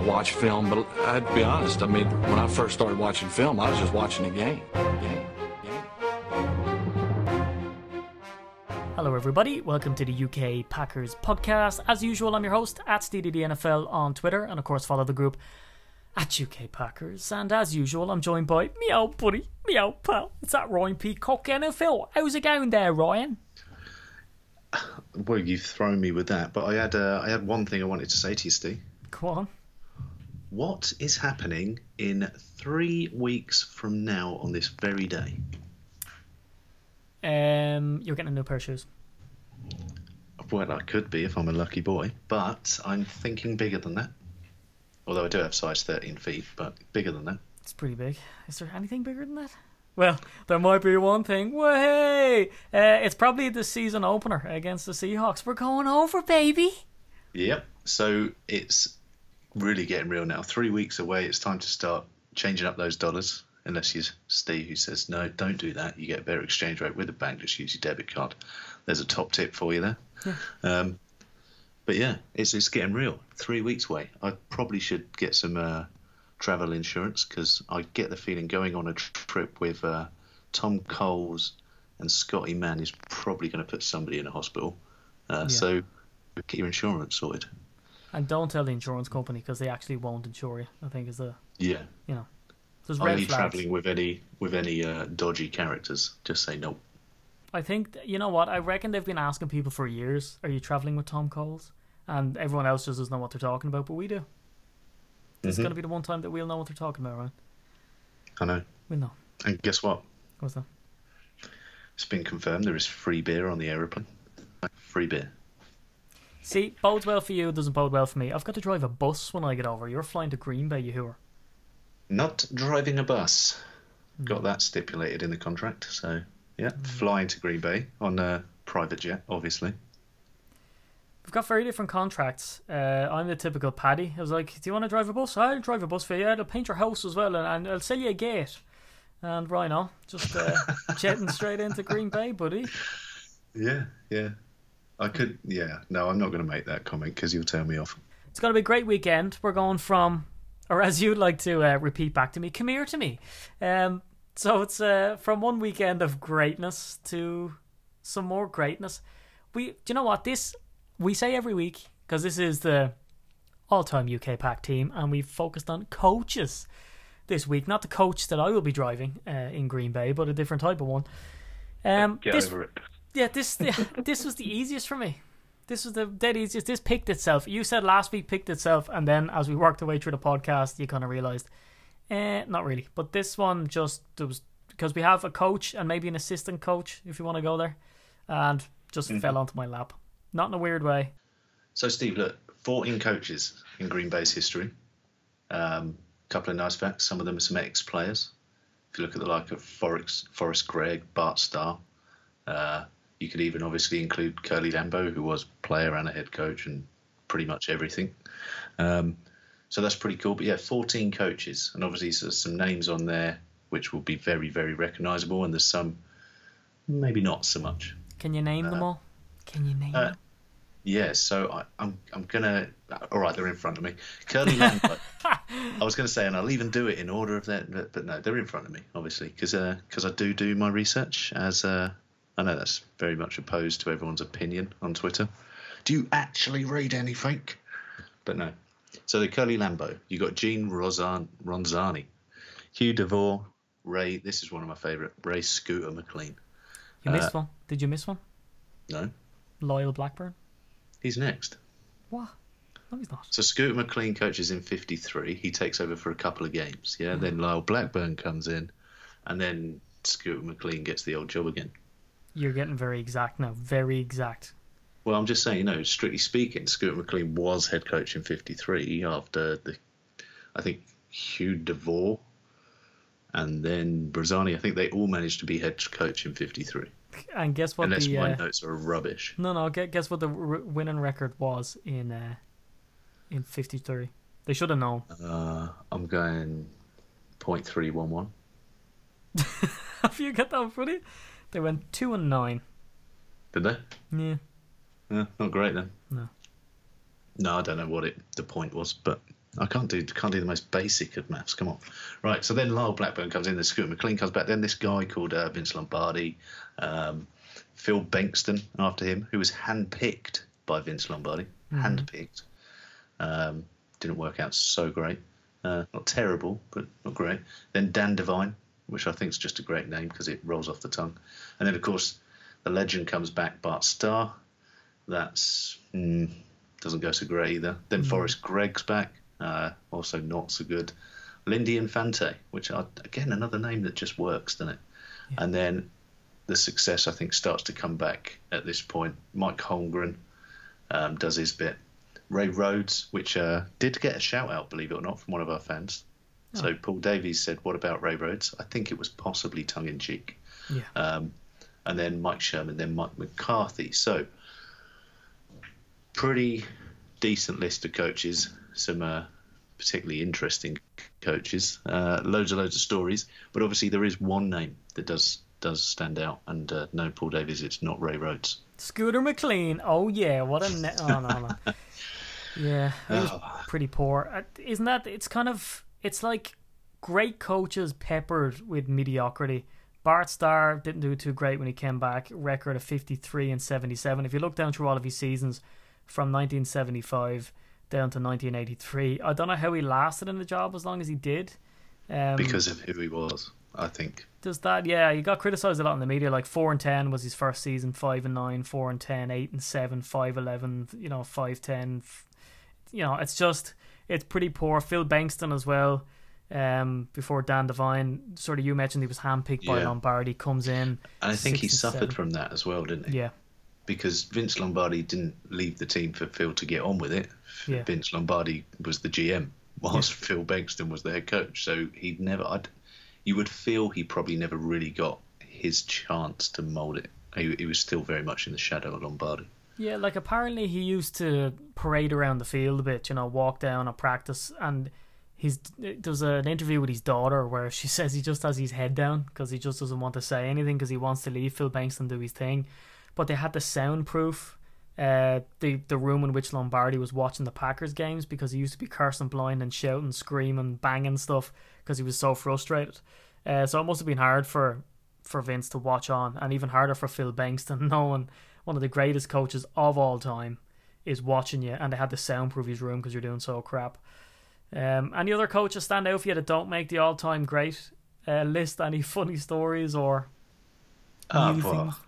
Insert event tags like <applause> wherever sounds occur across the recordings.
watch film, but I'd be honest. I mean, when I first started watching film, I was just watching the game. game. Hello, everybody. Welcome to the UK Packers podcast. As usual, I'm your host at SteedyDNFL on Twitter, and of course, follow the group at UK Packers. And as usual, I'm joined by meow buddy, meow pal. It's that Ryan Peacock NFL. How's it going there, Ryan? Well, you've thrown me with that, but I had uh, I had one thing I wanted to say to you, Steve. Go on. What is happening in three weeks from now on this very day? Um, you're getting a new pair of shoes. Well, I could be if I'm a lucky boy, but I'm thinking bigger than that. Although I do have size 13 feet, but bigger than that. It's pretty big. Is there anything bigger than that? Well, there might be one thing. Way, uh, it's probably the season opener against the Seahawks. We're going over, baby. Yep. So it's really getting real now. Three weeks away. It's time to start changing up those dollars. Unless you're Steve, who says no, don't do that. You get a better exchange rate with the bank. Just use your debit card. There's a top tip for you there. Um, but yeah, it's it's getting real. Three weeks away. I probably should get some uh, travel insurance because I get the feeling going on a trip with uh, Tom Coles and Scotty Mann is probably going to put somebody in a hospital. Uh, So get your insurance sorted. And don't tell the insurance company because they actually won't insure you. I think is the Yeah. you know. There's red flags. travelling with any with any uh, dodgy characters? Just say no. I think you know what I reckon they've been asking people for years. Are you traveling with Tom Coles? And everyone else just doesn't know what they're talking about, but we do. This is Mhm. going to be the one time that we'll know what they're talking about, right? I know. We'll know. And guess what? What's that? It's been confirmed there is free beer on the aeroplane. Free beer. See, bodes well for you, doesn't bode well for me. I've got to drive a bus when I get over. You're flying to Green Bay, you who're. Not driving a bus. Got that stipulated in the contract. So yeah, flying to Green Bay on a private jet, obviously. We've got very different contracts. Uh, I'm the typical Paddy. I was like, "Do you want to drive a bus? I'll drive a bus for you. I'll paint your house as well, and, and I'll sell you a gate." And Rhino just uh, <laughs> jetting straight into Green Bay, buddy. Yeah, yeah. I could. Yeah. No, I'm not going to make that comment because you'll turn me off. It's going to be a great weekend. We're going from, or as you'd like to uh, repeat back to me, come here to me. Um, so it's uh, from one weekend of greatness to some more greatness. We, do you know what this we say every week because this is the all-time UK Pack team, and we've focused on coaches this week. Not the coach that I will be driving uh, in Green Bay, but a different type of one. Um, Get this, over it. Yeah, this yeah, this was the easiest for me. This was the dead easiest. This picked itself. You said last week picked itself, and then as we worked our way through the podcast, you kind of realized, eh, not really. But this one just there was because we have a coach and maybe an assistant coach if you want to go there, and just fell onto my lap. Not in a weird way. So, Steve, look, 14 coaches in Green Bay's history. A um, couple of nice facts. Some of them are some ex players. If you look at the like of Forrest, Forrest Gregg, Bart Starr, uh, you could even obviously include Curly Lambeau, who was player and a head coach and pretty much everything. Um, so that's pretty cool. But yeah, 14 coaches. And obviously, there's some names on there which will be very, very recognisable. And there's some maybe not so much. Can you name them all? Can you name uh, them? Yeah, so I, I'm I'm gonna. All right, they're in front of me. Curly Lambert. <laughs> I was gonna say, and I'll even do it in order of that, but, but no, they're in front of me, obviously, because because I do do my research. As uh, I know that's very much opposed to everyone's opinion on Twitter. Do you actually read anything? But no. So the Curly Lambeau, you got Gene Rozan, Ronzani, Hugh DeVore, Ray. This is one of my favourite. Ray Scooter McLean. You missed uh, one. Did you miss one? No, Lisle Blackbourn. he's next. What? No, he's not. So Scooter McLean coaches in 53. He takes over for a couple of games. Yeah. Then Lisle Blackbourn comes in, and then Scooter McLean gets the old job again. You're getting very exact now. Very exact. Well, I'm just saying, you know, strictly speaking, Scooter McLean was head coach in 53 after the, I think, Hugh DeVore and then Brazani. I think they all managed to be head coach in 53. And guess what Unless the my uh, notes are rubbish. no no guess what the winning record was in uh, in 53. They should have known. Uh, I'm going 0.311. <laughs> Have you got that funny? They went two and nine. Did they? Yeah. Yeah, not great then. No. No, I don't know what it the point was, but I can't do can't do the most basic of maths. Come on, right? So then Lisle Blackbourn comes in, then Scott McLean comes back. Then this guy called uh, Vince Lombardi, um, Phil Bengtson after him, who was handpicked by Vince Lombardi, handpicked. Um, didn't work out so great. Uh, not terrible, but not great. Then Dan Devine, which I think is just a great name because it rolls off the tongue. And then of course the legend comes back, Bart Starr. That's mm, doesn't go so great either. Then Forrest Gregg's back, uh, also not so good. Lindy Infante, which are, again another name that just works, doesn't it? And then the success I think starts to come back at this point. Mike Holmgren um, does his bit. Ray Rhodes, which uh, did get a shout out, believe it or not, from one of our fans. So Paul Davies said, "What about Ray Rhodes?" I think it was possibly tongue in cheek. Yeah. Um, and then Mike Sherman, then Mike McCarthy. So pretty decent list of coaches. Some uh, particularly interesting coaches. Uh, loads and loads of stories. But obviously there is one name that does does stand out. And uh, no, Paul Davies, it's not Ray Rhodes. Scooter McLean. Oh yeah, what a ne- oh no no. <laughs> Yeah, he was Oh. pretty poor. Uh, Isn't that? It's kind of. It's like great coaches peppered with mediocrity. Bart Starr didn't do too great when he came back. Record of fifty three and seventy seven. If you look down through all of his seasons from nineteen seventy five down to nineteen eighty three, I don't know how he lasted in the job as long as he did. Um, Because of who he was, I think. does that yeah he got criticized a lot in the media like 4 and 10 was his first season 5 and 9 4 and 10 8 and 7 5 11 you know 5 10 you know it's just it's pretty poor phil bengtson as well um before dan devine sort of you mentioned he was handpicked by lombardi comes in And I think he suffered seven. from that as well, didn't he? yeah because Vince Lombardi didn't leave the team for Phil to get on with it. Yeah. Vince Lombardi was the GM, whilst Phil Bengtson was the head coach. So he'd never. I'd, you would feel he probably never really got his chance to mould it. He, he was still very much in the shadow of Lombardi. Yeah, like apparently he used to parade around the field a bit, you know, walk down and practice. And he's there's an interview with his daughter where she <laughs> says he just has his head down because he just doesn't want to say anything because he wants to leave Phil Bengtson do his thing. But they had to soundproof uh, the the room in which Lombardi was watching the Packers games because he used to be cursing blind and shouting, screaming, banging stuff because he was so frustrated. Uh, so it must have been hard for for Vince to watch on, and even harder for Phil Bengtson, knowing <laughs> one of the greatest coaches of all time is watching you, and they had to soundproof his room because you're doing so crap. Um, any other coaches stand out for you that don't make the all-time great uh, list? Any <laughs> funny stories or new well.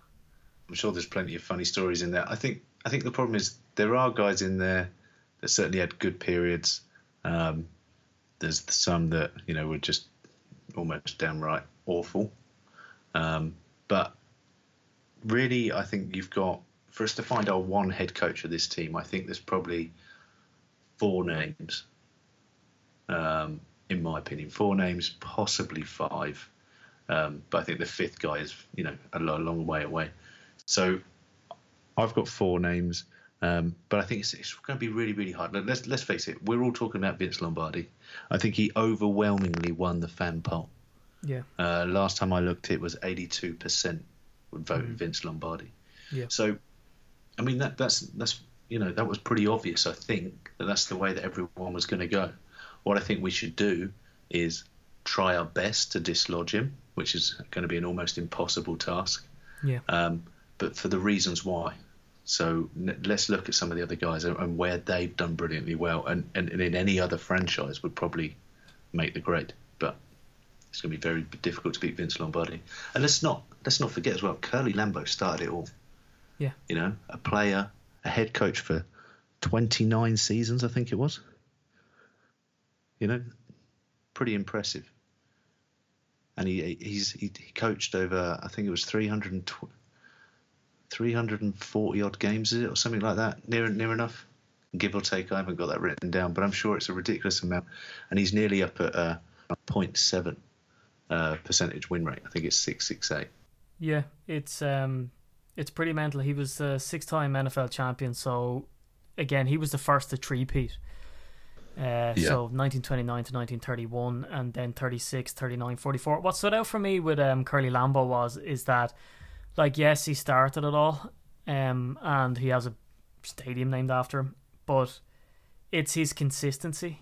I'm sure there's plenty of funny stories in there. I think I think the problem is there are guys in there that certainly had good periods. Um, there's some that you know were just almost downright awful. Um, but really, I think you've got for us to find our one head coach of this team. I think there's probably four names. Um, in my opinion, four names, possibly five. Um, but I think the fifth guy is, you know, a long way away. So I've got four names, um, but I think it's, it's going to be really, really hard. Let's let's face it. We're all talking about Vince Lombardi. I think he overwhelmingly won the fan poll. Yeah, Uh, last time I looked, it was 82% would vote Vince Lombardi. Yeah. So, I mean that that's that's you know that was pretty obvious. I think that that's the way that everyone was going to go. What I think we should do is try our best to dislodge him, which is going to be an almost impossible task. yeah, Um, but for the reasons why. So n- let's look at some of the other guys and, and where they've done brilliantly well, and, and, and in any other franchise would probably make the grade. But it's going to be very difficult to beat Vince Lombardi. And let's not let's not forget as well, Curly Lambeau started it all. yeah. You know, a player, a head coach for 29 seasons, I think it was. You know, pretty impressive. And he he's he, he coached over I think it was 320 340 odd games, is it, or something like that? Near near enough, give or take. I haven't got that written down, but I'm sure it's a ridiculous amount. And he's nearly up at uh, 0.7 uh, percentage win rate. I think it's six six eight. Yeah, it's um, it's pretty mental. He was a six-time NFL champion, so again, he was the first to three-peat. Uh, Yeah. So 1929 to 1931, and then 36, 39, 44. What stood out for me with um, Curly Lambeau was is that, like, yes, he started it all, um, and he has a stadium named after him, but it's his consistency.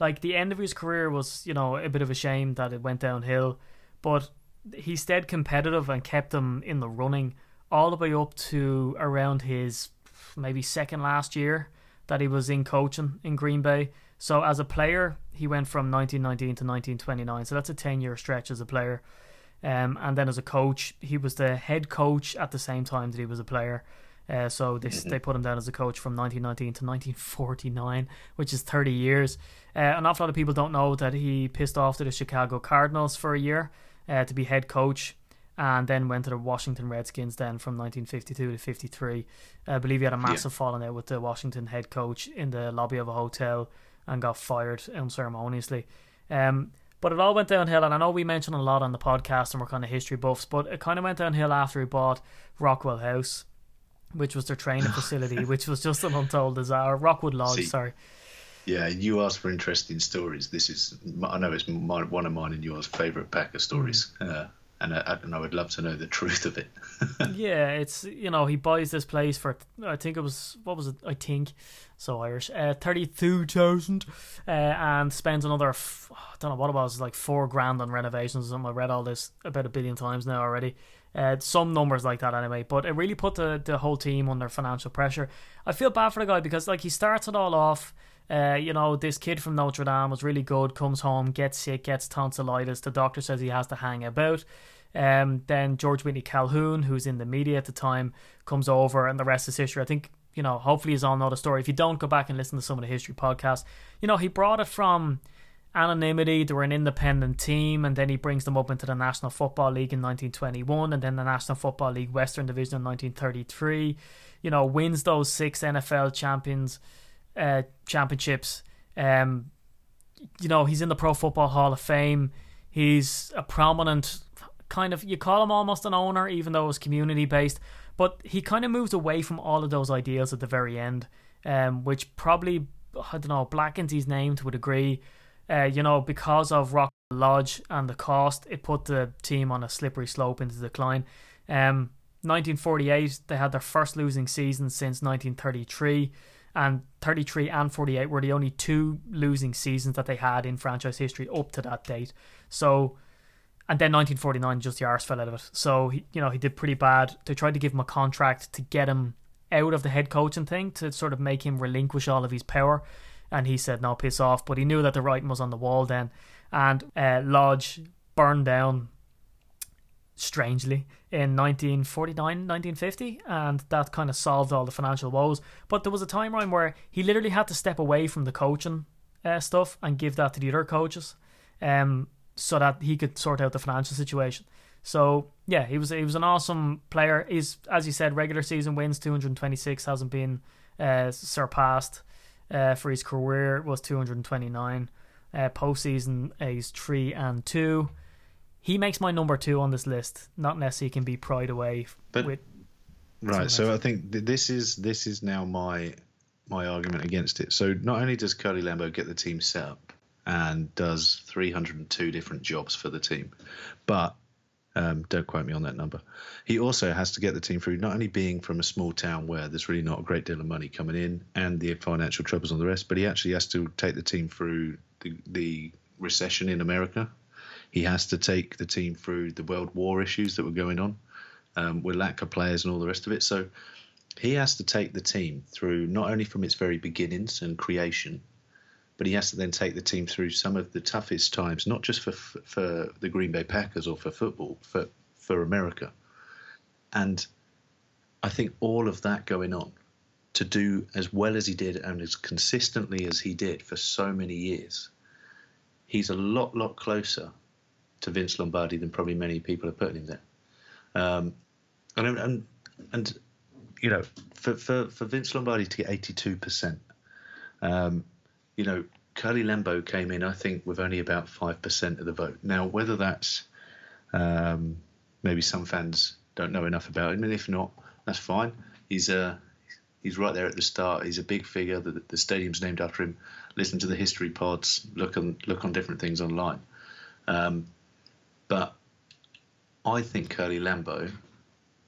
Like the end of his career was, you know, a bit of a shame that it went downhill, but he stayed competitive and kept them in the running all the way up to around his maybe second last year that he was in coaching in Green Bay. So as a player, he went from 1919 to 1929. So that's a 10 year stretch as a player. Um, and then as a coach, he was the head coach at the same time that he was a player. Uh, so they, they put him down as a coach from 1919 to 1949, which is 30 years. Uh, an awful lot of people don't know that he pissed off to the Chicago Cardinals for a year uh, to be head coach and then went to the Washington Redskins then from 1952 to 53. I believe he had a massive yeah. falling out with the Washington head coach in the lobby of a hotel and got fired unceremoniously. Um, but it all went downhill, and I know we mentioned a lot on the podcast, and we're kind of history buffs, but it kind of went downhill after he bought Rockwell House, which was their training <laughs> facility, which was just an untold disaster. Rockwood Lodge, See, sorry. Yeah, you asked for interesting stories. This is, I know it's my, one of mine and yours' favourite Packer stories. Mm. Uh, and I, and I would love to know the <laughs> truth of it. <laughs> yeah, it's you know he buys this place for I think it was what was it I think so Irish uh, thirty two thousand uh, and spends another f- I don't know what it was like four grand on renovations. I read all this about a billion times now already. Uh, some numbers like that anyway, but it really put the the whole team under financial pressure. I feel bad for the guy because like he starts it all off. Uh, you know, this kid from Notre Dame was really good, comes home, gets sick, gets tonsillitis. The doctor says he has to hang about. Um, then George Whitney Calhoun, who's in the media at the time, comes over, and the rest is history. I think you know. Hopefully, you all know the story. If you don't, go back and listen to some of the history podcasts. You know, he brought it from anonymity. They were an independent team, and then he brings them up into the National Football League in 1921, and then the National Football League Western Division in 1933. You know, wins those six NFL champions uh, championships. Um, you know, he's in the Pro Football Hall of Fame. He's a prominent kind of you call him almost an owner, even though it's community based. But he kind of moves away from all of those ideals at the very end, um, which probably I don't know blackens his name to a degree. Uh, you know, because of Rock Lodge and the cost, it put the team on a slippery slope into decline. Um, 1948, they had their first losing season since 1933, and 33 and 48 were the only two losing seasons that they had in franchise history up to that date. So and then 1949, just the arse fell out of it. So he, you know, he did pretty bad. They tried to give him a contract to get him out of the head coaching thing to sort of make him relinquish all of his power, and he said no, piss off. But he knew that the writing was on the wall then, and uh, Lodge burned down strangely in 1949 1950 and that kind of solved all the financial woes but there was a time timeline where he literally had to step away from the coaching uh, stuff and give that to the other coaches um, so that he could sort out the financial situation. So yeah, he was he was an awesome player. He's as you said, regular season wins 226 hasn't been uh, surpassed uh, for his career was 229. Uh, postseason he's three and two. He makes my number two on this list. Not necessarily can be pried away but, with. Right, so I think this is this is now my my argument against it. So not only does Curly Lambeau get the team set up, and does 302 different jobs for the team. But um, don't quote me on that number. He also has to get the team through not only being from a small town where there's really not a great deal of money coming in and the financial troubles on the rest, but he actually has to take the team through the, the recession in America. He has to take the team through the World War issues that were going on um, with lack of players and all the rest of it. So he has to take the team through not only from its very beginnings and creation, but he has to then take the team through some of the toughest times, not just for for the Green Bay Packers or for football, for for America. And I think all of that going on to do as well as he did and as consistently as he did for so many years, he's a lot lot closer to Vince Lombardi than probably many people are putting him there. Um, and and and you know, for, for, for Vince Lombardi to get eighty two percent, um, you know, Curly Lambeau came in, I think, with only about 5% of the vote. Now, whether that's um, maybe some fans don't know enough about him, and if not, that's fine. He's uh, he's right there at the start. He's a big figure. The, the stadium's named after him. Listen to the history pods. Look on look on different things online. Um, but I think Curly Lambeau,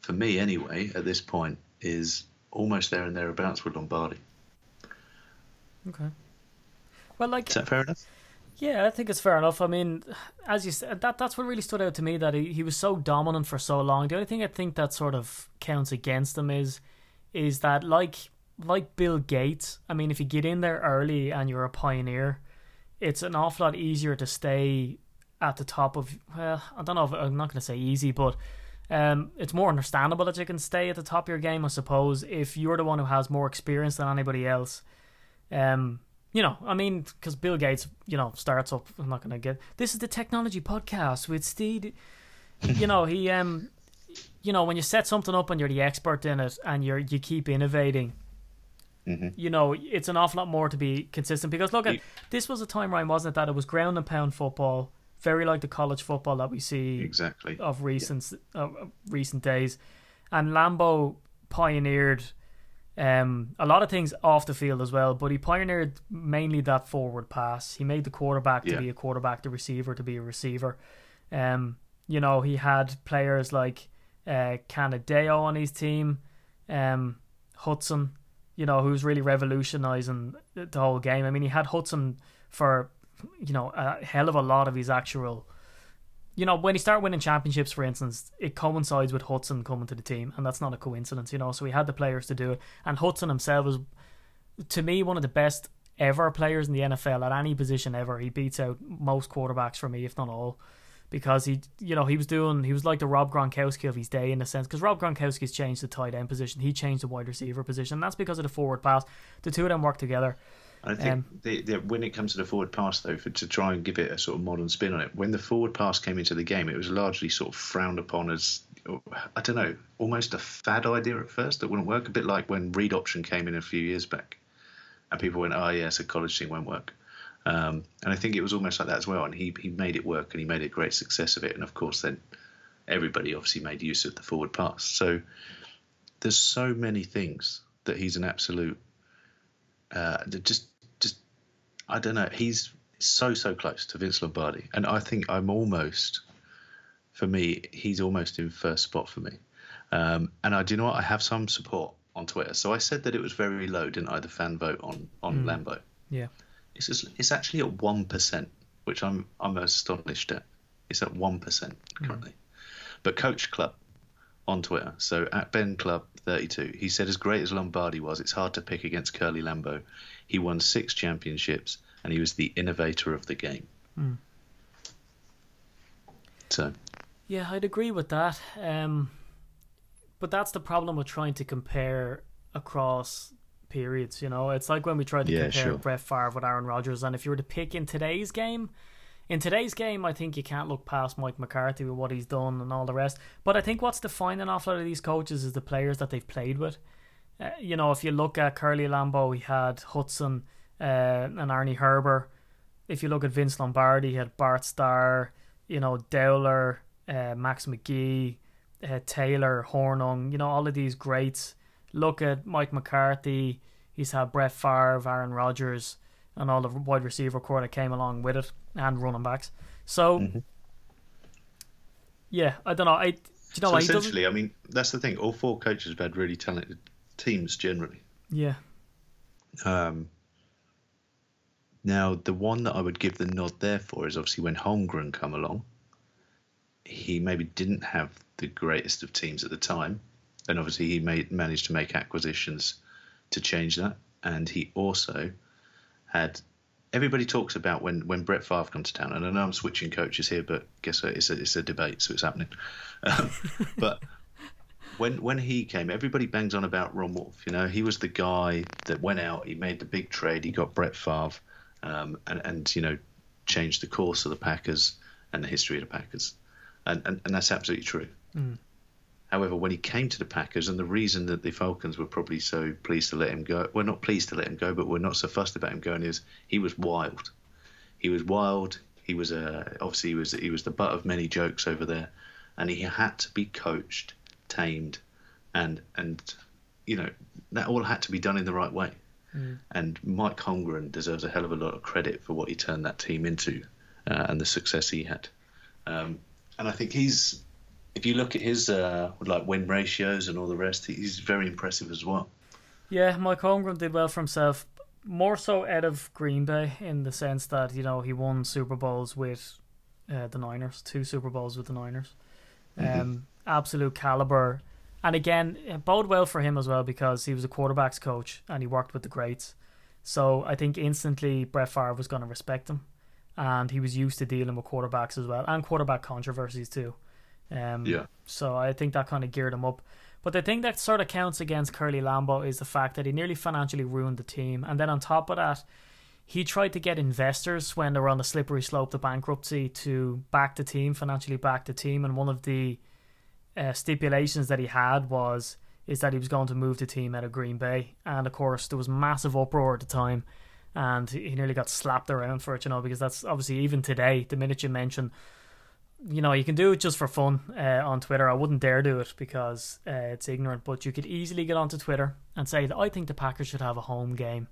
for me anyway, at this point, is almost there and thereabouts with Lombardi. Okay. Well, like Is that fair enough? Yeah, I think it's fair enough. I mean, as you said, that that's what really stood out to me that he, he was so dominant for so long. The only thing I think that sort of counts against him is is that like like Bill Gates. I mean, if you get in there early and you're a pioneer, it's an awful lot easier to stay at the top of. Well, I don't know. If, I'm not going to say easy, but um, it's more understandable that you can stay at the top of your game. I suppose if you're the one who has more experience than anybody else. Um, you know, I mean, because Bill Gates, you know, starts up. I'm not going to get. This is the technology podcast with Steve. you know, he, um, you know, when you set something up and you're the expert in it and you're you keep innovating. Mm-hmm. You know, it's an awful lot more to be consistent because look, at this was a time, Ryan, wasn't it? That it was ground and pound football, very like the college football that we see Exactly. of recent of of recent days, and Lambeau pioneered um, a lot of things off the field as well. But he pioneered mainly that forward pass. He made the quarterback to Yeah. be a quarterback, the receiver to be a receiver. Um, you know, he had players like uh, Canadeo on his team, um, Hutson. You know, who's really revolutionising the the whole game. I mean, he had Hutson for you know a hell of a lot of his actual you know, when he started winning championships, for instance, it coincides with Hutson coming to the team, and that's not a coincidence, you know. So he had the players to do it, and Hutson himself was, to me, one of the best ever players in the NFL at any position ever. He beats out most quarterbacks for me, if not all, because he, you know, he was doing, he was like the Rob Gronkowski of his day in a sense, because Rob Gronkowski's changed the tight end position, he changed the wide receiver position, that's because of the forward pass. The two of them work together. I think Um, the, the, when it comes to the forward pass, though, for, to try and give it a sort of modern spin on it, when the forward pass came into the game, it was largely sort of frowned upon as, I don't know, almost a fad idea at first that wouldn't work. A bit like when read option came in a few years back, and people went, "Oh, yeah, it's a college thing, won't work." Um, and I think it was almost like that as well. And he he made it work, and he made a great success of it. And of course, then everybody obviously made use of the forward pass. So there's so many things that he's an absolute uh, just I don't know. He's so so close to Vince Lombardi, and I think I'm almost for me he's almost in first spot for me. Um, and I do you know what I have some support on Twitter. So I said that it was very low, didn't I? The fan vote on on Lambeau. Yeah. It's just, it's actually at one percent, which I'm I'm astonished at. It's at one percent currently. But Coach Club on Twitter, so at Ben Club thirty two, he said as great as Lombardi was, it's hard to pick against Curly Lambeau. He won six championships and he was the innovator of the game. So Yeah, I'd agree with that. Um, but that's the problem with trying to compare across periods. You know, it's like when we tried to Yeah, compare sure. Brett Favre with Aaron Rodgers, and if you were to pick in today's game, in today's game, I think you can't look past Mike McCarthy with what he's done and all the rest. But I think what's defining off a lot of these coaches is the players that they've played with. Uh, you know, if you look at Curly Lambeau, he had Hutson uh, and Arnie Herber. If you look at Vince Lombardi, he had Bart Starr, you know, Dowler, uh, Max McGee, uh, Taylor, Hornung, you know, all of these greats. Look at Mike McCarthy, he's had Brett Favre, Aaron Rodgers, and all the wide receiver core that came along with it, and running backs. So, Mm-hmm. yeah, I don't know. I, do you know so what he doesn't? essentially, I mean, that's the thing. All four coaches have had really talented teams generally. Yeah, Um, now, the one that I would give the nod there for is obviously when Holmgren come along. He maybe didn't have the greatest of teams at the time, and obviously he made managed to make acquisitions to change that. And he also had. Everybody talks about when, when Brett Favre comes to town, and I know I'm switching coaches here, but guess what? It's a, it's a debate, so it's happening. Um, <laughs> but when when he came, everybody bangs on about Ron Wolf. You know, he was the guy that went out, he made the big trade, he got Brett Favre, um, and and you know, changed the course of the Packers and the history of the Packers, and and, and that's absolutely true. However, when he came to the Packers, and the reason that the Falcons were probably so pleased to let him go, well, not pleased to let him go, but we're not so fussed about him going, is he was wild. He was wild. He was uh, obviously he was he was the butt of many jokes over there, and he had to be coached, tamed, and and you know that all had to be done in the right way. And Mike Holmgren deserves a hell of a lot of credit for what he turned that team into uh, and the success he had. Um, and I think he's, if you look at his uh, like win ratios and all the rest, he's very impressive as well. yeah. Mike Holmgren did well for himself. more so out of Green Bay in the sense that you know he won Super Bowls with uh, the Niners, two Super Bowls with the Niners. Um, absolute caliber, and again, it bode well for him as well because he was a quarterbacks coach and he worked with the greats. So I think instantly Brett Favre was going to respect him, and he was used to dealing with quarterbacks as well and quarterback controversies too. Um, Yeah. So I think that kind of geared him up. But the thing that sort of counts against Curly Lambeau is the fact that he nearly financially ruined the team, and then on top of that, he tried to get investors when they were on the slippery slope to bankruptcy to back the team, financially back the team, and one of the uh, stipulations that he had was is that he was going to move the team out of Green Bay, and of course there was massive uproar at the time, and he nearly got slapped around for it, you know, because that's obviously even today the minute you mention, you know, you can do it just for fun uh, on Twitter. I wouldn't dare do it because uh, it's ignorant, but you could easily get onto Twitter and say that I think the Packers should have a home game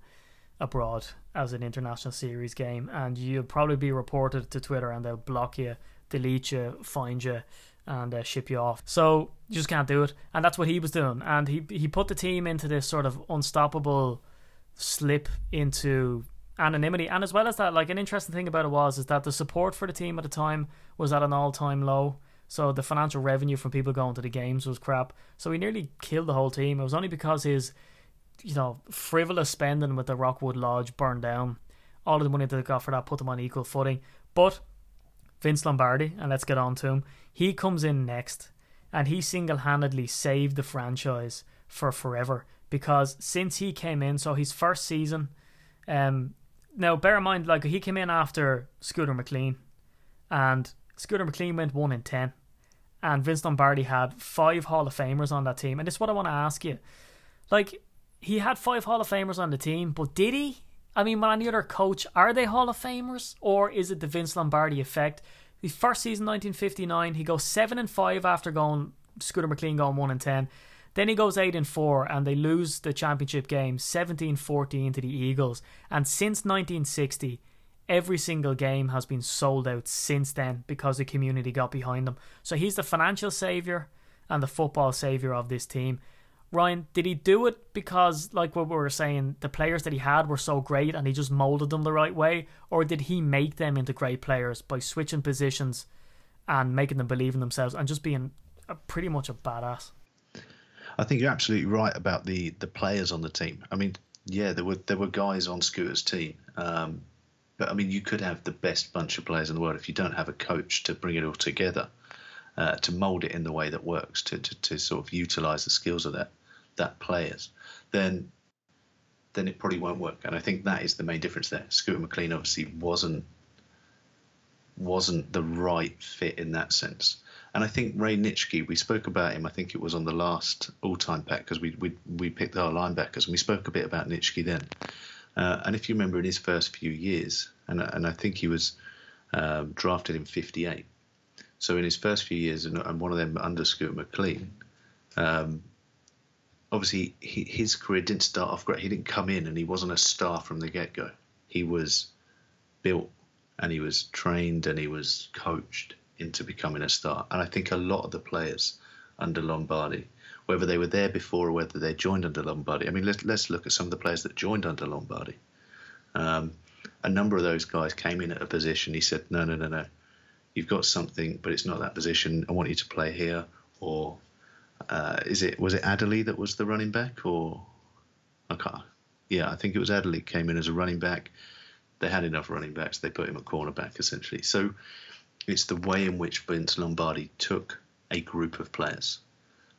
abroad as an international series game, and you'll probably be reported to Twitter, and they'll block you, delete you, find you, and uh, ship you off. So you just can't do it, and that's what he was doing. And he he put the team into this sort of unstoppable slip into anonymity, and as well as that, like an interesting thing about it was is that the support for the team at the time was at an all time low. So the financial revenue from people going to the games was crap. So he nearly killed the whole team. It was only because his you know, frivolous spending with the Rockwood Lodge burned down. All of the money that they got for that put them on equal footing. But Vince Lombardi, and let's get on to him, he comes in next and he single handedly saved the franchise for forever because since he came in, so his first season, um, now bear in mind, like he came in after Scooter McLean, and Scooter McLean went 1 in 10, and Vince Lombardi had five Hall of Famers on that team. And is what I want to ask you. Like, he had five Hall of Famers on the team, but did he? I mean, when any other coach, are they Hall of Famers? Or is it the Vince Lombardi effect? His first season, 1959, he goes 7 and 5 after going, Scooter McLean going 1 and 10. Then he goes 8 and 4, and they lose the championship game 17 14 to the Eagles. And since 1960, every single game has been sold out since then because the community got behind them. So he's the financial savior and the football savior of this team. Ryan, did he do it because, like what we were saying, the players that he had were so great and he just molded them the right way? Or did he make them into great players by switching positions and making them believe in themselves and just being a, pretty much a badass? I think you're absolutely right about the the players on the team. I mean, yeah, there were there were guys on Scooter's team, um, but I mean, you could have the best bunch of players in the world if you don't have a coach to bring it all together, uh, to mold it in the way that works, to, to to sort of utilize the skills of that that players, then then it probably won't work. And I think that is the main difference there. Scooter McLean obviously wasn't wasn't the right fit in that sense. And I think Ray Nitschke, we spoke about him. I think it was on the last all-time pack because we we we picked our linebackers and we spoke a bit about Nitschke then. Uh, and if you remember, in his first few years, and and I think he was um, drafted in '58. So in his first few years, and, and one of them under Scooter McLean, um, obviously he, his career didn't start off great. He didn't come in and he wasn't a star from the get-go. He was built and he was trained and he was coached into becoming a star. And I think a lot of the players under Lombardi, whether they were there before or whether they joined under Lombardi, I mean, let's, let's look at some of the players that joined under Lombardi. Um, a number of those guys came in at a position. He said, no, no, no, no. You've got something, but it's not that position. I want you to play here. Or uh, is it was it Adderley that was the running back? Or I can't. Yeah, I think it was Adderley came in as a running back. They had enough running backs. They put him at cornerback essentially. So it's the way in which Vince Lombardi took a group of players.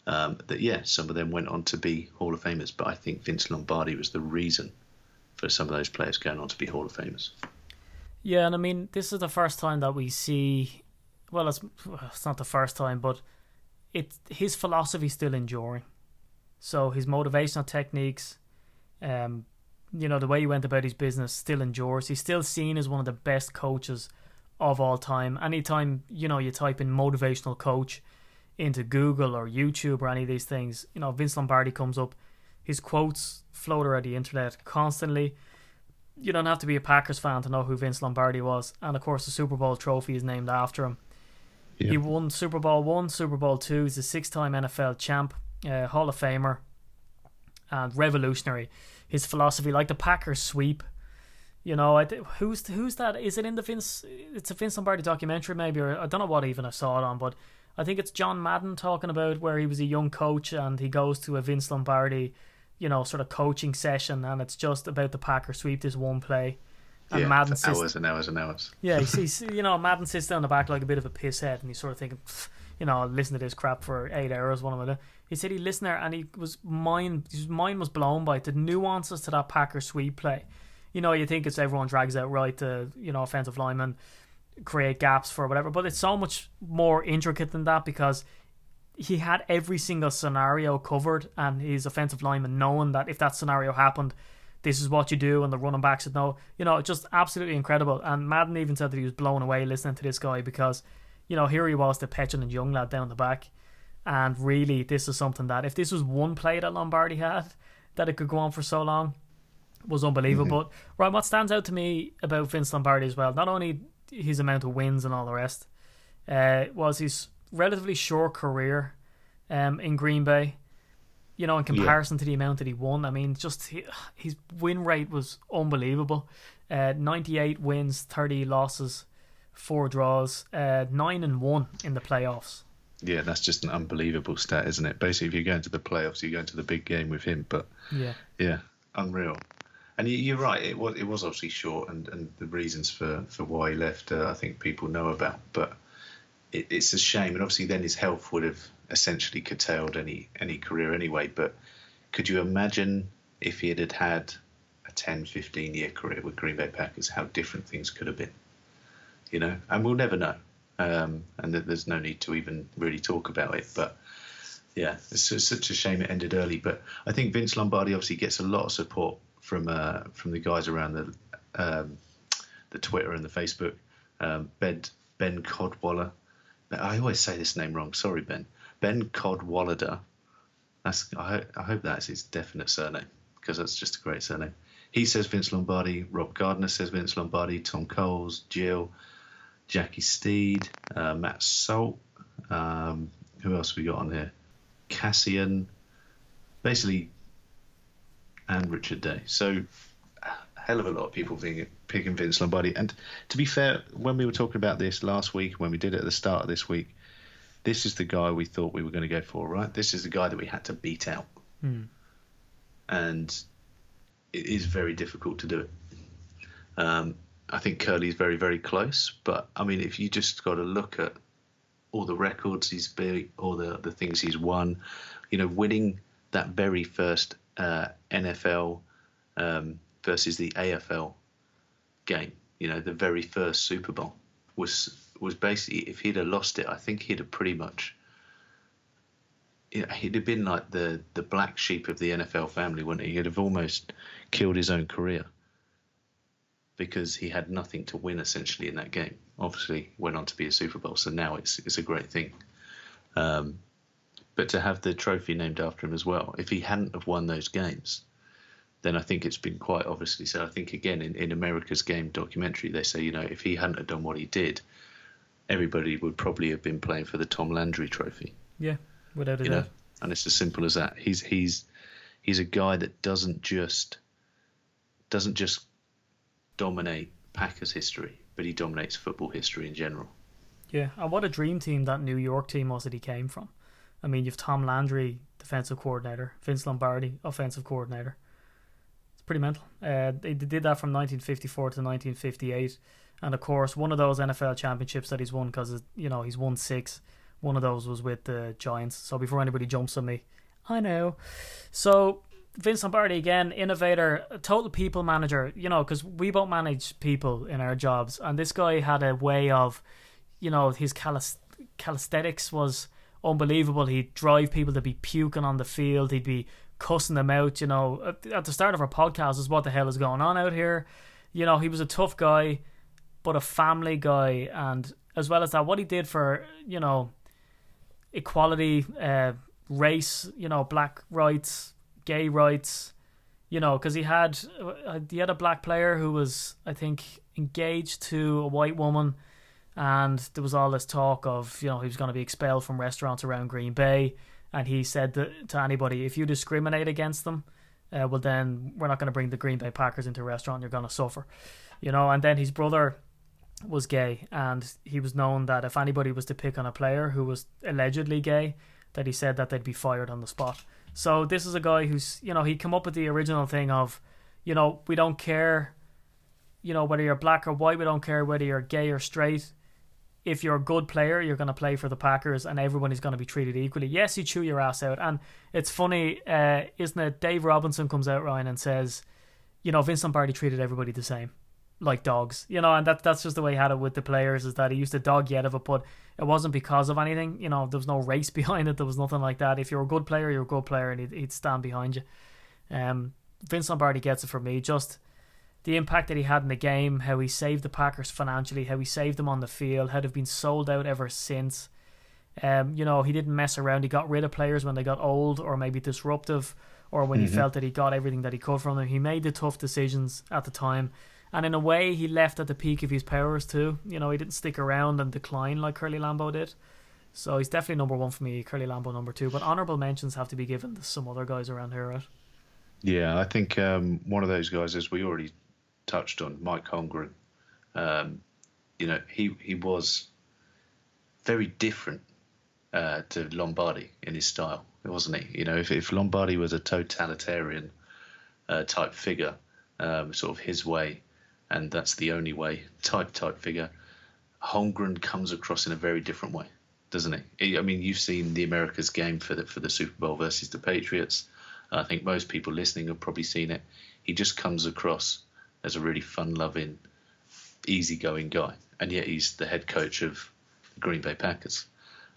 Um, that yeah, some of them went on to be Hall of Famers, but I think Vince Lombardi was the reason for some of those players going on to be Hall of Famers. Yeah, and I mean, this is the first time that we see. Well, it's it's not the first time, but it his philosophy still enduring. So his motivational techniques, um, you know, the way he went about his business still endures. He's still seen as one of the best coaches of all time. Anytime you know you type in motivational coach into Google or YouTube or any of these things, you know, Vince Lombardi comes up. His quotes float around the internet constantly you don't have to be a Packers fan to know who Vince Lombardi was, and of course the Super Bowl trophy is named after him. Yeah. He won Super Bowl one, Super Bowl two. He's a six-time NFL champ, uh, Hall of Famer, and revolutionary. his philosophy, like the Packers sweep. You know, I, who's who's that? Is it in the Vince? It's a Vince Lombardi documentary, maybe, or I don't know what even I saw it on, but I think it's John Madden talking about where he was a young coach and he goes to a Vince Lombardi, you know, sort of coaching session, and it's just about the Packers sweep this one play. And yeah, Madden sits, hours and hours and hours. yeah, he sees, <laughs> you know, Madden sits down the back like a bit of a piss head, and he's sort of thinking, you know, listen to this crap for eight hours. One of them. He said he listened there, and he was mind, his mind was blown by the nuances to that Packer sweep play. You know, you think it's everyone drags out right to, you know, offensive linemen create gaps for whatever, but it's so much more intricate than that because he had every single scenario covered, and his offensive lineman knowing that if that scenario happened, this is what you do, and the running backs would no. You know, just absolutely incredible. And Madden even said that he was blown away listening to this guy because, you know, here he was, the petulant young lad down the back, and really, this is something that if this was one play that Lombardi had, that it could go on for so long, was unbelievable. But right, what stands out to me about Vince Lombardi as well, not only his amount of wins and all the rest, uh, was his relatively short career um, in Green Bay. You know, in comparison to the amount that he won, I mean, just his win rate was unbelievable. Uh, Ninety-eight wins, thirty losses, four draws, uh, nine and one in the playoffs. Yeah, that's just an unbelievable stat, isn't it? Basically, if you're going to the playoffs, you're going to the big game with him. But Yeah, yeah, unreal. And you- you're right. It was it was obviously short, and, and the reasons for, for why he left, uh, I think people know about. But it, it's a shame, and obviously then his health would have essentially curtailed any any career anyway. But could you imagine if he had had a 10, 15 year career with Green Bay Packers, how different things could have been? You know, and we'll never know. Um, and th- there's no need to even really talk about it. But yeah, it's, it's such a shame it ended early. But I think Vince Lombardi obviously gets a lot of support from uh, from the guys around the um, the Twitter and the Facebook. Um, Ben Ben Codwaller. I always say this name wrong. Sorry, Ben. Ben Codwallader. That's I, ho- I hope that's his definite surname because that's just a great surname. He says Vince Lombardi. Rob Gardner says Vince Lombardi. Tom Coles, Jill, Jackie Steed, uh, Matt Salt. Um, who else we got on here? Cassian. Basically, and Richard Day. So, hell of a lot of people being picking Vince Lombardi. And to be fair, when we were talking about this last week, when we did it at the start of this week, this is the guy we thought we were going to go for, right? This is the guy that we had to beat out. And it is very difficult to do it. Um, I think Curly's very, very close. But, I mean, if you just got to look at all the records he's beat, all the, the things he's won, you know, winning that very first uh, NFL um, versus the AFL game, you know, the very first Super Bowl was was basically if he'd have lost it, I think he'd have pretty much. Know, he'd have been like the the black sheep of the NFL family, wouldn't he? He'd have almost killed his own career because he had nothing to win essentially in that game. Obviously, went on to be a Super Bowl, so now it's it's a great thing. Um, but to have the trophy named after him as well, if he hadn't have won those games, then I think it's been quite obviously said. I think again in, in America's Game documentary, they say you know if he hadn't done what he did, everybody would probably have been playing for the Tom Landry Trophy yeah, without a you know and it's as simple as that he's he's he's a guy that doesn't just doesn't just dominate Packers history but he dominates football history in general Yeah, and what a dream team that New York team was that he came from. I mean, you've Tom Landry, defensive coordinator, Vince Lombardi, offensive coordinator. Pretty mental. Uh, they, they did that from 1954 to 1958, and of course, one of those NFL championships that he's won because you know he's won six. One of those was with the Giants. So before anybody jumps on me, I know. So Vince Lombardi again, innovator, total people manager. You know, because we both manage people in our jobs, and this guy had a way of, you know, his calis- calisthenics was unbelievable. He'd drive people to be puking on the field. He'd be cussing them out. You know, at, the start of our podcast, is what the hell is going on out here. You know, he was a tough guy, but a family guy, and as well as that, what he did for you know equality, uh, race, you know, black rights, gay rights, you know, because he had uh, he had a black player who was, I think, engaged to a white woman, and there was all this talk of, you know, he was going to be expelled from restaurants around Green Bay, and he said that, to anybody, if you discriminate against them, uh, well then we're not going to bring the Green Bay Packers into a restaurant. You're going to suffer, you know. And then his brother was gay, and he was known that if anybody was to pick on a player who was allegedly gay, that he said that they'd be fired on the spot. So this is a guy who's you know he come up with the original thing of, you know, we don't care, you know whether you're black or white, we don't care whether you're gay or straight. If you're a good player, you're going to play for the Packers, and everyone is going to be treated equally. Yes, you chew your ass out, and it's funny, uh, isn't it? Dave Robinson comes out Ryan and says, you know, Vince Lombardi treated everybody the same like dogs, you know, and that that's just the way he had it with the players is that he used to dog out of it, but it wasn't because of anything, you know, there was no race <laughs> behind it, there was nothing like that. If you're a good player, you're a good player, and he'd, he'd stand behind you. Um, Vince Lombardi gets it from me, just the impact that he had in the game, how he saved the Packers financially, how he saved them on the field, how they've been sold out ever since. Um, you know, he didn't mess around. He got rid of players when they got old or maybe disruptive, or when Mhm. he felt that he got everything that he could from them. He made the tough decisions at the time. And in a way, he left at the peak of his powers too. You know, he didn't stick around and decline like Curly Lambeau did. So he's definitely number one for me. Curly Lambeau number two. But honourable mentions have to be given to some other guys around here, right? Yeah, I think um, one of those guys, as we already touched on, Mike Holmgren. Um, you know, he he was very different uh, to Lombardi in his style, wasn't he? You know, if, if Lombardi was a totalitarian uh, type figure, um, sort of his way, and that's the only way <laughs> type type figure, Holmgren comes across in a very different way, doesn't he? I mean, you've seen the America's game for the for the Super Bowl versus the Patriots. I think most people listening have probably seen it. He just comes across as a really fun-loving, easygoing guy, and yet he's the head coach of the Green Bay Packers,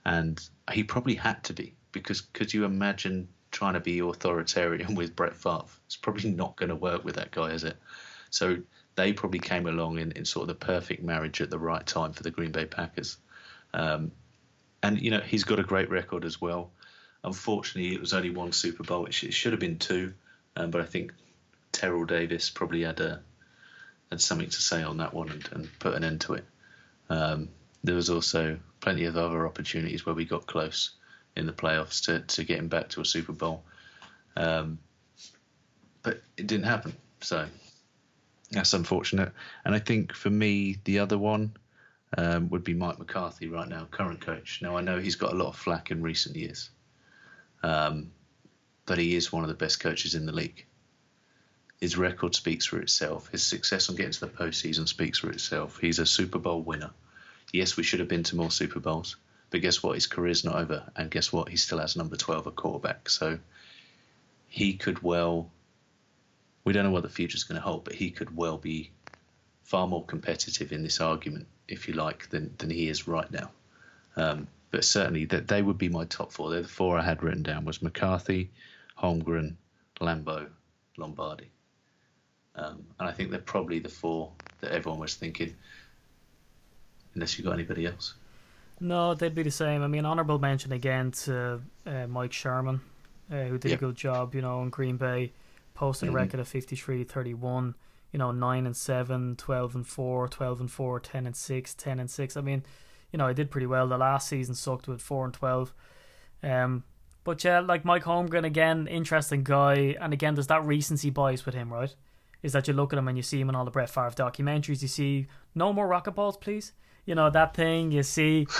and he probably had to be because could you imagine trying to be authoritarian <laughs> with Brett Favre? It's probably not going to work with that guy, is it? So they probably came along in, in sort of the perfect marriage at the right time for the Green Bay Packers. Um, and you know he's got a great record as well. Unfortunately, it was only one Super Bowl. It, it should have been two, um, but I think Terrell Davis probably had a had something to say on that one and, and put an end to it. Um, there was also plenty of other opportunities where we got close in the playoffs to, to getting back to a Super Bowl, um, but it didn't happen. So that's unfortunate. And I think for me, the other one um, would be Mike McCarthy right now, current coach. Now I know he's got a lot of flack in recent years, um, but he is one of the best coaches in the league. His record speaks for itself. His success on getting to the postseason speaks for itself. He's a Super Bowl winner. Yes, we should have been to more Super Bowls, but guess what? His career's not over, and guess what? He still has number twelve at quarterback. So he could well. We don't know what the future's going to hold, but he could well be far more competitive in this argument, if you like, than than he is right now. Um, but certainly, that they would be my top four. They're the four I had written down: was McCarthy, Holmgren, Lambeau, Lombardi. Um, and I think they're probably the four that everyone was thinking, unless you've got anybody else. No, they'd be the same. I mean, honourable mention again to uh, Mike Sherman, uh, who did Yep. a good job, you know, in Green Bay, posted Mhm. a record of 53 31, you know, 9 and 7, 12 and 4, 12 and 4, 10 and 6, 10 and 6. I mean, you know, I did pretty well. The last season sucked with 4 and 12. Um, but yeah, like Mike Holmgren, again, interesting guy. And again, there's that recency bias with him, right? Is that you look at him and you see him in all the Brett Favre documentaries, you see, no more rocket balls, please. You know, that thing, you see. <laughs>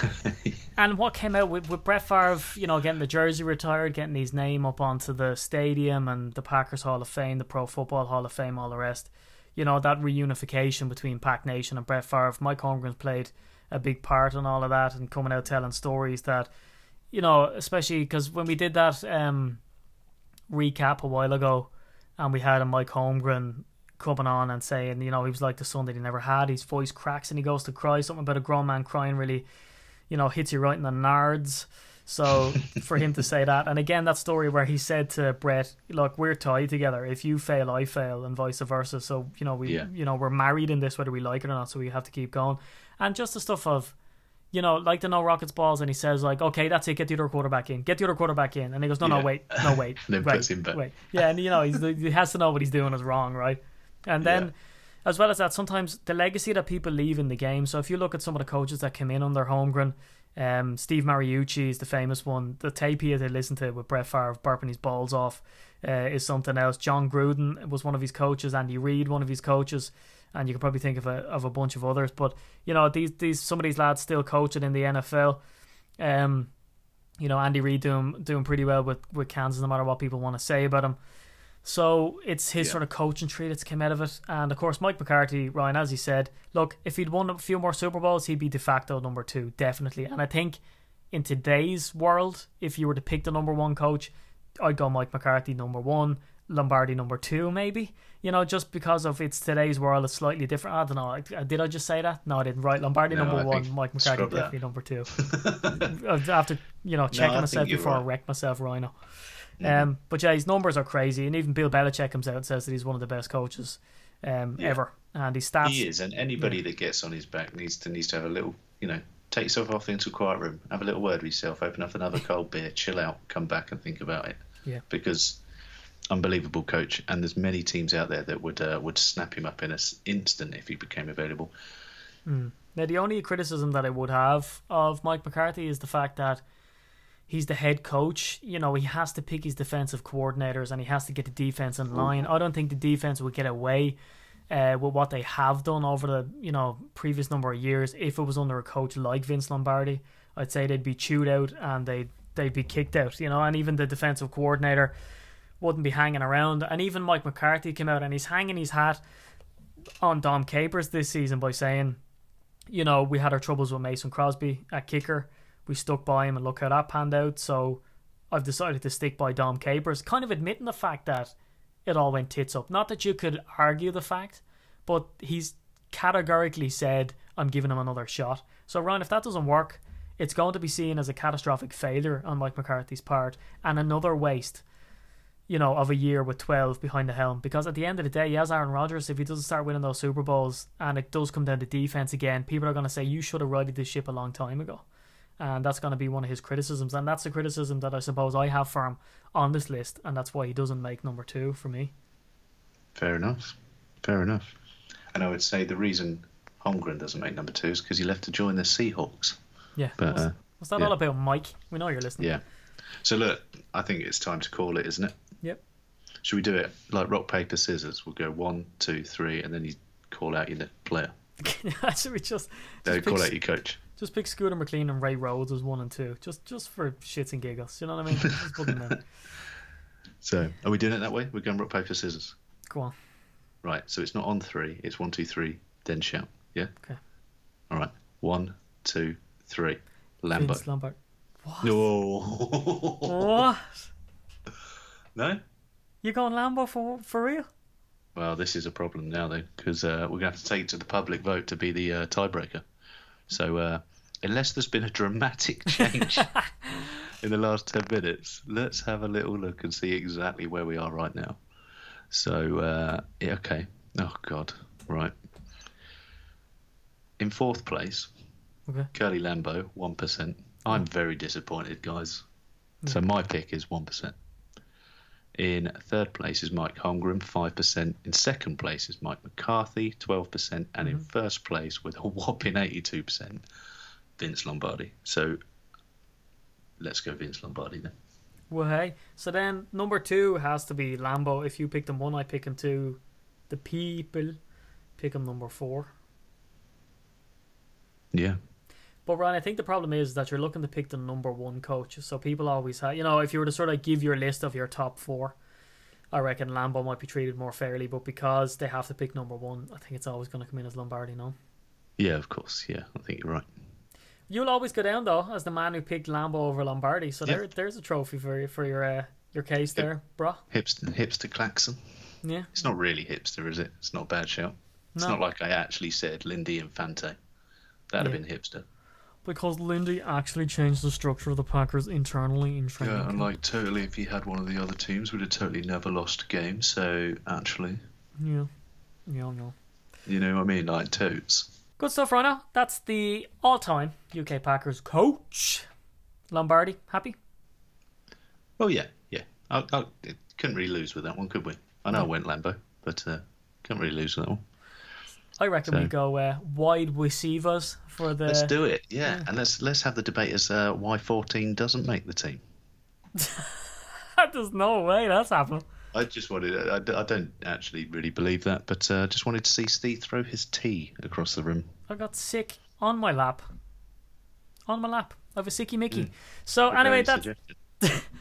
And what came out with, with Brett Favre, you know, getting the jersey retired, getting his name up onto the stadium and the Packers Hall of Fame, the Pro Football Hall of Fame, all the rest. You know, that reunification between Pack Nation and Brett Favre. Mike Holmgren's played a big part in all of that and coming out telling stories that, you know, especially because when we did that um, recap a while ago and we had a Mike Holmgren coming on and saying, you know, he was like the son that he never had. His voice cracks and he goes to cry. Something about a grown man crying really you know, hits you right in the nards. So <laughs> for him to say that, and again, that story where he said to Brett, "Look, we're tied together. If you fail, I fail, and vice versa. So you know, we, Yeah. you know, we're married in this, whether we like it or not. So we have to keep going." And just the stuff of, you know, like the no rockets balls, and he says like, "Okay, that's it. Get the other quarterback in. Get the other quarterback in." And he goes, "No, no, wait, no, wait, <laughs> Then wait, puts him back. wait." Yeah, and you know, he's, <laughs> he has to know what he's doing is wrong, right? And then Yeah. as well as that, sometimes the legacy that people leave in the game. So if you look at some of the coaches that came in on under Holmgren, Um, Steve Mariucci is the famous one. The tape he had to listen to with Brett Favre burping his balls off uh, is something else. Jon Gruden was one of his coaches. Andy Reid, one of his coaches, and you could probably think of a of a bunch of others. But you know, these these some of these lads still coaching in the NFL. Um, you know, Andy Reid doing doing pretty well with with Kansas, no matter what people want to say about him. So it's his Yeah. sort of coaching tree that's come out of it. And of course, Mike McCarthy, Ryan, as he said, look, if he'd won a few more Super Bowls, he'd be de facto number two, definitely. And I think in today's world, if you were to pick the number one coach, I'd go Mike McCarthy number one, Lombardi number two, maybe. You know, just because of it's today's world, it's slightly different. I don't know. Did I just say that? No, I didn't. Right, Lombardi No, number I one, Mike McCarthy scrub that. definitely number two. <laughs> After you know checking I myself before I right. wreck myself, Rhino. Mm-hmm. Um, but yeah, his numbers are crazy, and even Bill Belichick comes out and says that he's one of the best coaches um, Yeah. ever, and his stats. He is, and anybody that gets on his back needs to needs to have a little, you know, take yourself off into a quiet room, have a little word with yourself, open up another <laughs> cold beer, chill out, come back and think about it. Yeah. Because unbelievable coach, and there's many teams out there that would uh, would snap him up in an instant if he became available. Now, the only criticism that I would have of Mike McCarthy is the fact that he's the head coach. You know, he has to pick his defensive coordinators and he has to get the defense in line. I don't think the defense would get away uh, with what they have done over the you know previous number of years. If it was under a coach like Vince Lombardi, I'd say they'd be chewed out and they they'd be kicked out. You know, and even the defensive coordinator wouldn't be hanging around. And even Mike McCarthy came out and he's hanging his hat on Dom Capers this season by saying you know, we had our troubles with Mason Crosby at kicker. We stuck by him and look how that panned out. So I've decided to stick by Dom Capers, kind of admitting the fact that it all went tits up. Not that you could argue the fact, but he's categorically said, I'm giving him another shot. So, Ryan, if that doesn't work, it's going to be seen as a catastrophic failure on Mike McCarthy's part and another waste you know, of a year with 12 behind the helm. Because at the end of the day, he has Aaron Rodgers. If he doesn't start winning those Super Bowls and it does come down to defense again, people are going to say, you should have righted this ship a long time ago. And that's going to be one of his criticisms. And that's the criticism that I suppose I have for him on this list. And that's why he doesn't make number two for me. Fair enough. Fair enough. And I would say the reason Holmgren doesn't make number two is because he left to join the Seahawks. Yeah. But, what's, uh, what's that yeah. all about, Mike? We know you're listening. Yeah. So look, I think it's time to call it, isn't it? Should we do it like rock paper scissors? We'll go one, two, three, and then you call out your player. <laughs> Should we just, No, just, call pick, out your coach. just pick Scooter McLean and Ray Rhodes as one and two? Just just for shits and giggles. You know what I mean? Just put them in. So are we doing it that way? We're going rock paper scissors. Go on. Right. So it's not on three. It's one, two, three. Then shout. Yeah. Okay. All right. One, two, three. Lambeau. Vince Lombard. No. What? no. <laughs> You going Lambeau for for real? Well, this is a problem now, though, because uh, we're going to have to take it to the public vote to be the uh, tiebreaker. So, uh, unless there's been a dramatic <laughs> change <laughs> in the last 10 minutes, let's have a little look and see exactly where we are right now. So, uh, yeah, okay. Oh, God. Right. In fourth place, Okay. Curly Lambeau, 1%. I'm very disappointed, guys. So, my pick is 1%. In third place is Mike Holmgren, 5%. In second place is Mike McCarthy, 12%. And in mm-hmm. first place, with a whopping 82%, Vince Lombardi. So let's go Vince Lombardi then. Well, hey. So then number two has to be Lambeau. If you pick him one, I pick him two. The people pick him number four. Yeah. But Ryan, I think the problem is that you're looking to pick the number one coach. So people always have, you know, if you were to sort of give your list of your top four, I reckon Lambeau might be treated more fairly. But because they have to pick number one, I think it's always going to come in as Lombardi. No, Yeah, of course. Yeah, I think you're right. you'll always go down though as the man who picked Lambeau over Lombardi. So Yeah. there, there's a trophy for for your uh, your case there, bruh. Hipster, hipster Claxon. Yeah, It's not really hipster, is it? It's not a bad shout. No. It's not like I actually said Lindy Infante. That'd Yeah. have been hipster. Because Lindy actually changed the structure of the Packers internally in training. Yeah, and like totally, if he had one of the other teams, we would have totally never lost a game. So actually, yeah, yeah, yeah. you know what I mean? Like totes. Good stuff, Rhino. That's the all-time UK Packers coach, Lombardi. Happy? Oh yeah, yeah. I, I couldn't really lose with that one, could we? I know I went Lambeau, but uh, couldn't really lose with that one. I reckon So- we go uh, wide receivers for the. Let's do it, yeah, and let's let's have the debate as uh, why 14 doesn't make the team. <laughs> There's no way that's happening. I just wanted, I, I don't actually really believe that, but uh, just wanted to see Steve throw his tea across the room. I got sick on my lap. On my lap. I have a sicky Mickey. So anyway, Very that's suggestive. <laughs>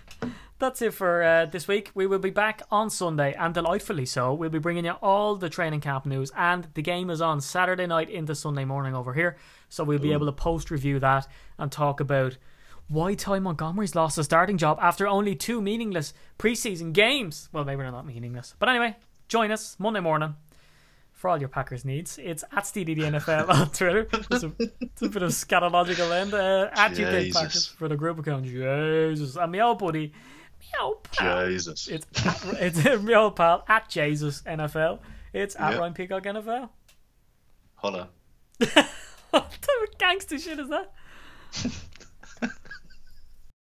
that's it for uh, this week. We will be back on Sunday, and delightfully so. We'll be bringing you all the training camp news, and the game is on Saturday night into Sunday morning over here. So we'll be able to post review that and talk about why Ty Montgomery's lost the starting job after only two meaningless preseason games. Well, maybe they're not meaningless, but anyway, join us Monday morning for all your Packers needs. It's at STDDNFL <laughs> on Twitter. It's a, it's a bit of scatological end. Uh, at UK Jesus. Packers for the group account. Jesus. And my old buddy, old pal. Jesus. It's, <laughs> at, it's old pal at Jesus NFL. It's at Yeah. Ryan Peacock NFL. Holla. <laughs> what type of gangster shit is that? <laughs>